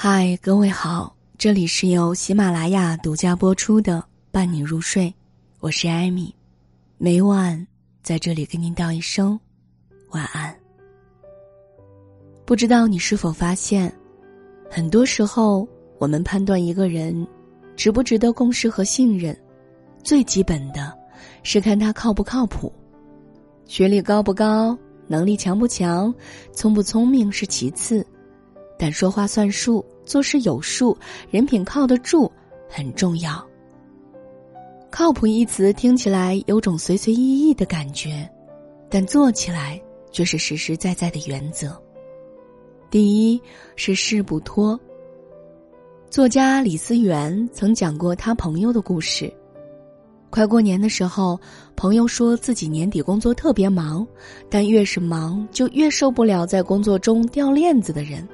嗨，各位好，这里是由喜马拉雅独家播出的《伴你入睡》，我是艾米，每晚在这里跟您道一声晚安。不知道你是否发现，很多时候我们判断一个人值不值得共事和信任，最基本的是看他靠不靠谱，学历高不高，能力强不强，聪不聪明是其次。但说话算数，做事有数，人品靠得住，很重要。靠谱一词听起来有种随随意意的感觉，但做起来却是实实在在的原则。第一是事不拖。作家李思源曾讲过他朋友的故事。快过年的时候，朋友说自己年底工作特别忙，但越是忙就越受不了在工作中掉链子的人。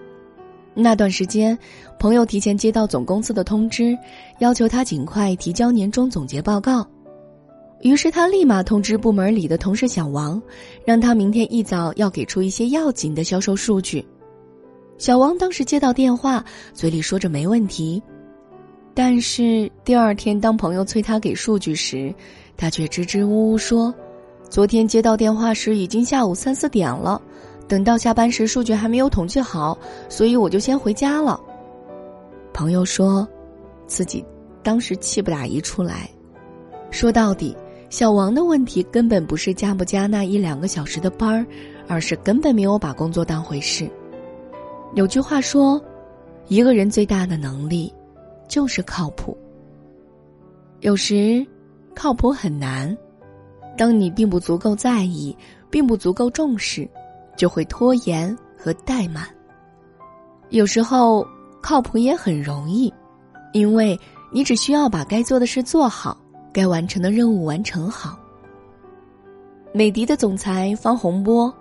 那段时间，朋友提前接到总公司的通知，要求他尽快提交年终总结报告。于是他立马通知部门里的同事小王，让他明天一早要给出一些要紧的销售数据。小王当时接到电话，嘴里说着没问题，但是第二天当朋友催他给数据时，他却支支吾吾说：“昨天接到电话时已经下午三四点了。”等到下班时，数据还没有统计好，所以我就先回家了。朋友说，自己当时气不打一处来。说到底，小王的问题根本不是加不加那一两个小时的班儿，而是根本没有把工作当回事。有句话说，一个人最大的能力，就是靠谱。有时，靠谱很难。当你并不足够在意，并不足够重视。就会拖延和怠慢。有时候靠谱也很容易，因为你只需要把该做的事做好，该完成的任务完成好。美的的总裁方洪波，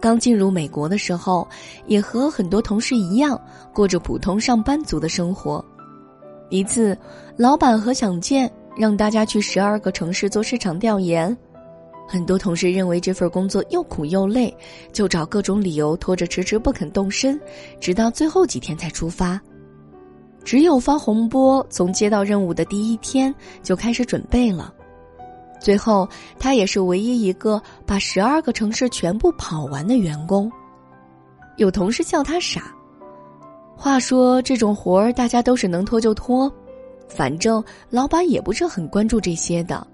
刚进入美国的时候，也和很多同事一样，过着普通上班族的生活。一次，老板和想见让大家去十二个城市做市场调研。很多同事认为这份工作又苦又累，就找各种理由拖着迟迟不肯动身，直到最后几天才出发。只有方洪波从接到任务的第一天就开始准备了，最后他也是唯一一个把十二个城市全部跑完的员工。有同事笑他傻，话说这种活儿大家都是能拖就拖，反正老板也不是很关注这些的。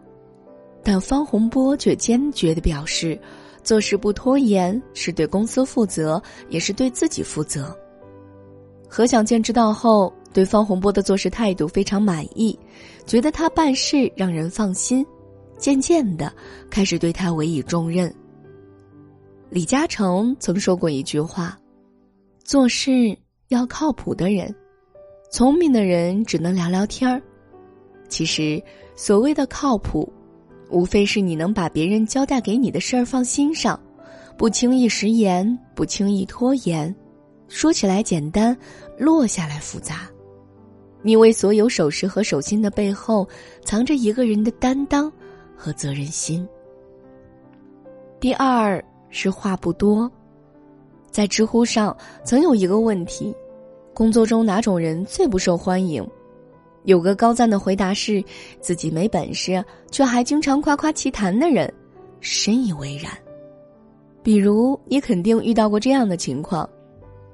但方洪波却坚决的表示，做事不拖延是对公司负责，也是对自己负责。何小健知道后，对方洪波的做事态度非常满意，觉得他办事让人放心，渐渐的开始对他委以重任。李嘉诚曾说过一句话：“做事要靠谱的人，聪明的人只能聊聊天儿。”其实，所谓的靠谱。无非是你能把别人交代给你的事儿放心上，不轻易食言，不轻易拖延。说起来简单，落下来复杂。你为所有守时和守心的背后，藏着一个人的担当和责任心。第二是话不多，在知乎上曾有一个问题：工作中哪种人最不受欢迎？有个高赞的回答是：自己没本事却还经常夸夸其谈的人，深以为然。比如，你肯定遇到过这样的情况：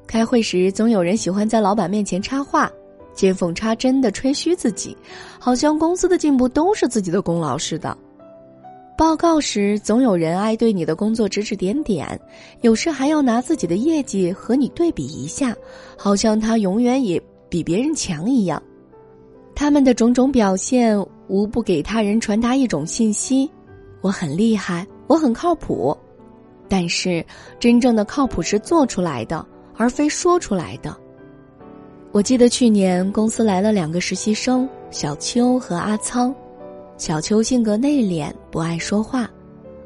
开会时总有人喜欢在老板面前插话，见缝插针的吹嘘自己，好像公司的进步都是自己的功劳似的；报告时总有人爱对你的工作指指点点，有时还要拿自己的业绩和你对比一下，好像他永远也比别人强一样。他们的种种表现，无不给他人传达一种信息：我很厉害，我很靠谱。但是，真正的靠谱是做出来的，而非说出来的。我记得去年公司来了两个实习生，小邱和阿仓。小邱性格内敛，不爱说话；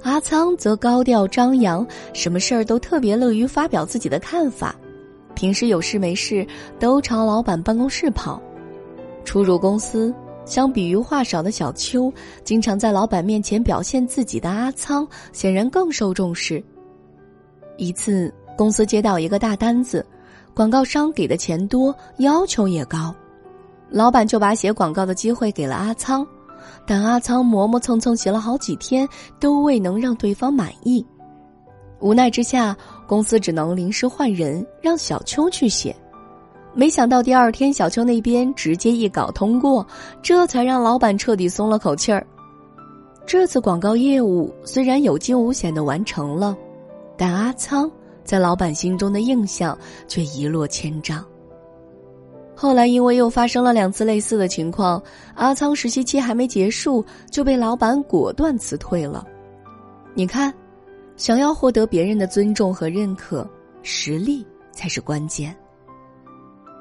阿仓则高调张扬，什么事儿都特别乐于发表自己的看法。平时有事没事都朝老板办公室跑。初入公司，相比于话少的小邱，经常在老板面前表现自己的阿仓，显然更受重视。一次，公司接到一个大单子，广告商给的钱多，要求也高，老板就把写广告的机会给了阿仓，但阿仓磨磨蹭蹭写了好几天，都未能让对方满意。无奈之下，公司只能临时换人，让小邱去写。没想到第二天，小邱那边直接一稿通过，这才让老板彻底松了口气儿。这次广告业务虽然有惊无险的完成了，但阿仓。在老板心中的印象却一落千丈。后来因为又发生了两次类似的情况，阿仓实习期还没结束就被老板果断辞退了。你看，想要获得别人的尊重和认可，实力才是关键。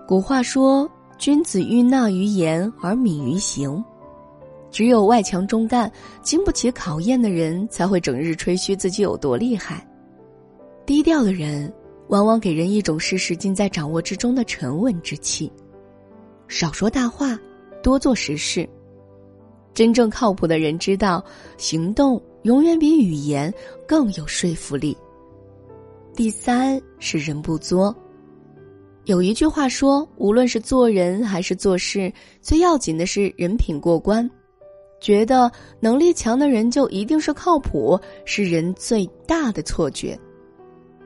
古话说：“君子欲纳于言而敏于行。”只有外强中干、经不起考验的人，才会整日吹嘘自己有多厉害。低调的人，往往给人一种事事尽在掌握之中的沉稳之气，少说大话，多做实事。真正靠谱的人知道，行动永远比语言更有说服力。第三是人不作。有一句话说，无论是做人还是做事，最要紧的是人品过关。觉得能力强的人就一定是靠谱，是人最大的错觉。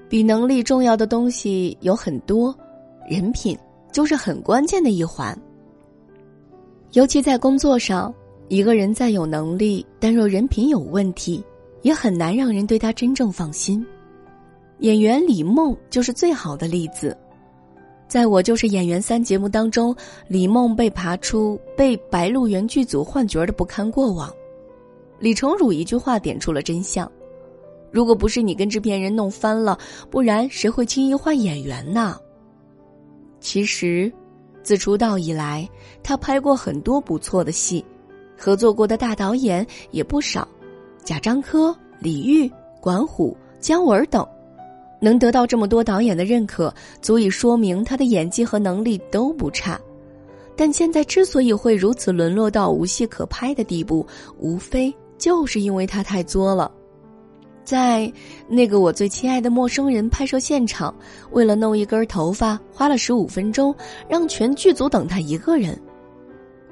比能力重要的东西有很多，人品就是很关键的一环。尤其在工作上，一个人再有能力，但若人品有问题，也很难让人对他真正放心。演员李梦就是最好的例子。在我就是演员三节目当中，李梦被扒出被白鹿原剧组换角的不堪过往，李成儒一句话点出了真相。如果不是你跟制片人弄翻了，不然谁会轻易换演员呢？其实，自出道以来，他拍过很多不错的戏，合作过的大导演也不少，贾樟柯、李玉、管虎、姜文等，能得到这么多导演的认可，足以说明他的演技和能力都不差。但现在之所以会如此沦落到无戏可拍的地步，无非就是因为他太作了。在那个我最亲爱的陌生人拍摄现场，为了弄一根头发，花了十五分钟，让全剧组等他一个人。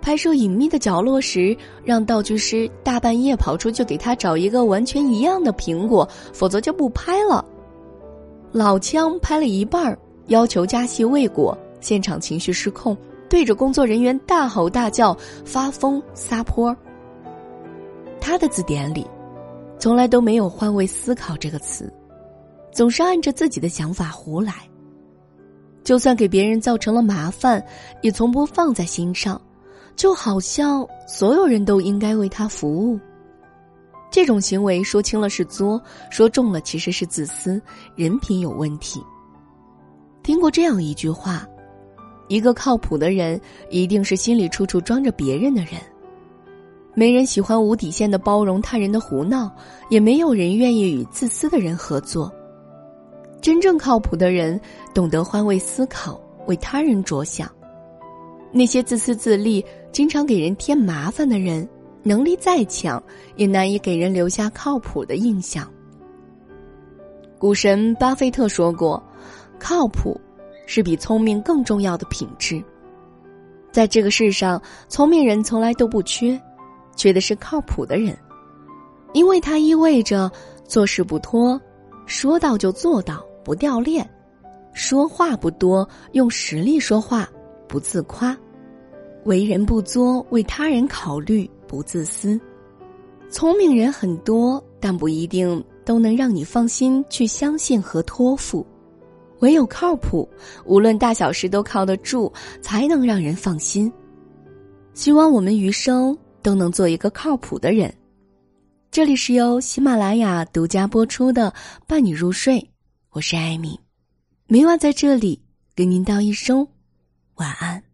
拍摄隐秘的角落时，让道具师大半夜跑出去给他找一个完全一样的苹果，否则就不拍了。老枪拍了一半要求加戏未果，现场情绪失控，对着工作人员大吼大叫，发疯撒泼。他的字典里。从来都没有换位思考这个词，总是按着自己的想法胡来。就算给别人造成了麻烦，也从不放在心上，就好像所有人都应该为他服务。这种行为说轻了是作，说重了其实是自私，人品有问题。听过这样一句话：一个靠谱的人，一定是心里处处装着别人的人。没人喜欢无底线的包容他人的胡闹，也没有人愿意与自私的人合作。真正靠谱的人懂得换位思考，为他人着想。那些自私自利、经常给人添麻烦的人，能力再强，也难以给人留下靠谱的印象。股神巴菲特说过：“靠谱是比聪明更重要的品质。”在这个世上，聪明人从来都不缺。缺的是靠谱的人，因为它意味着做事不拖，说到就做到，不掉链；说话不多，用实力说话，不自夸；为人不作，为他人考虑，不自私。聪明人很多，但不一定都能让你放心去相信和托付。唯有靠谱，无论大小事都靠得住，才能让人放心。希望我们余生。都能做一个靠谱的人。这里是由喜马拉雅独家播出的《伴你入睡》，我是艾米，每晚在这里跟您道一声晚安。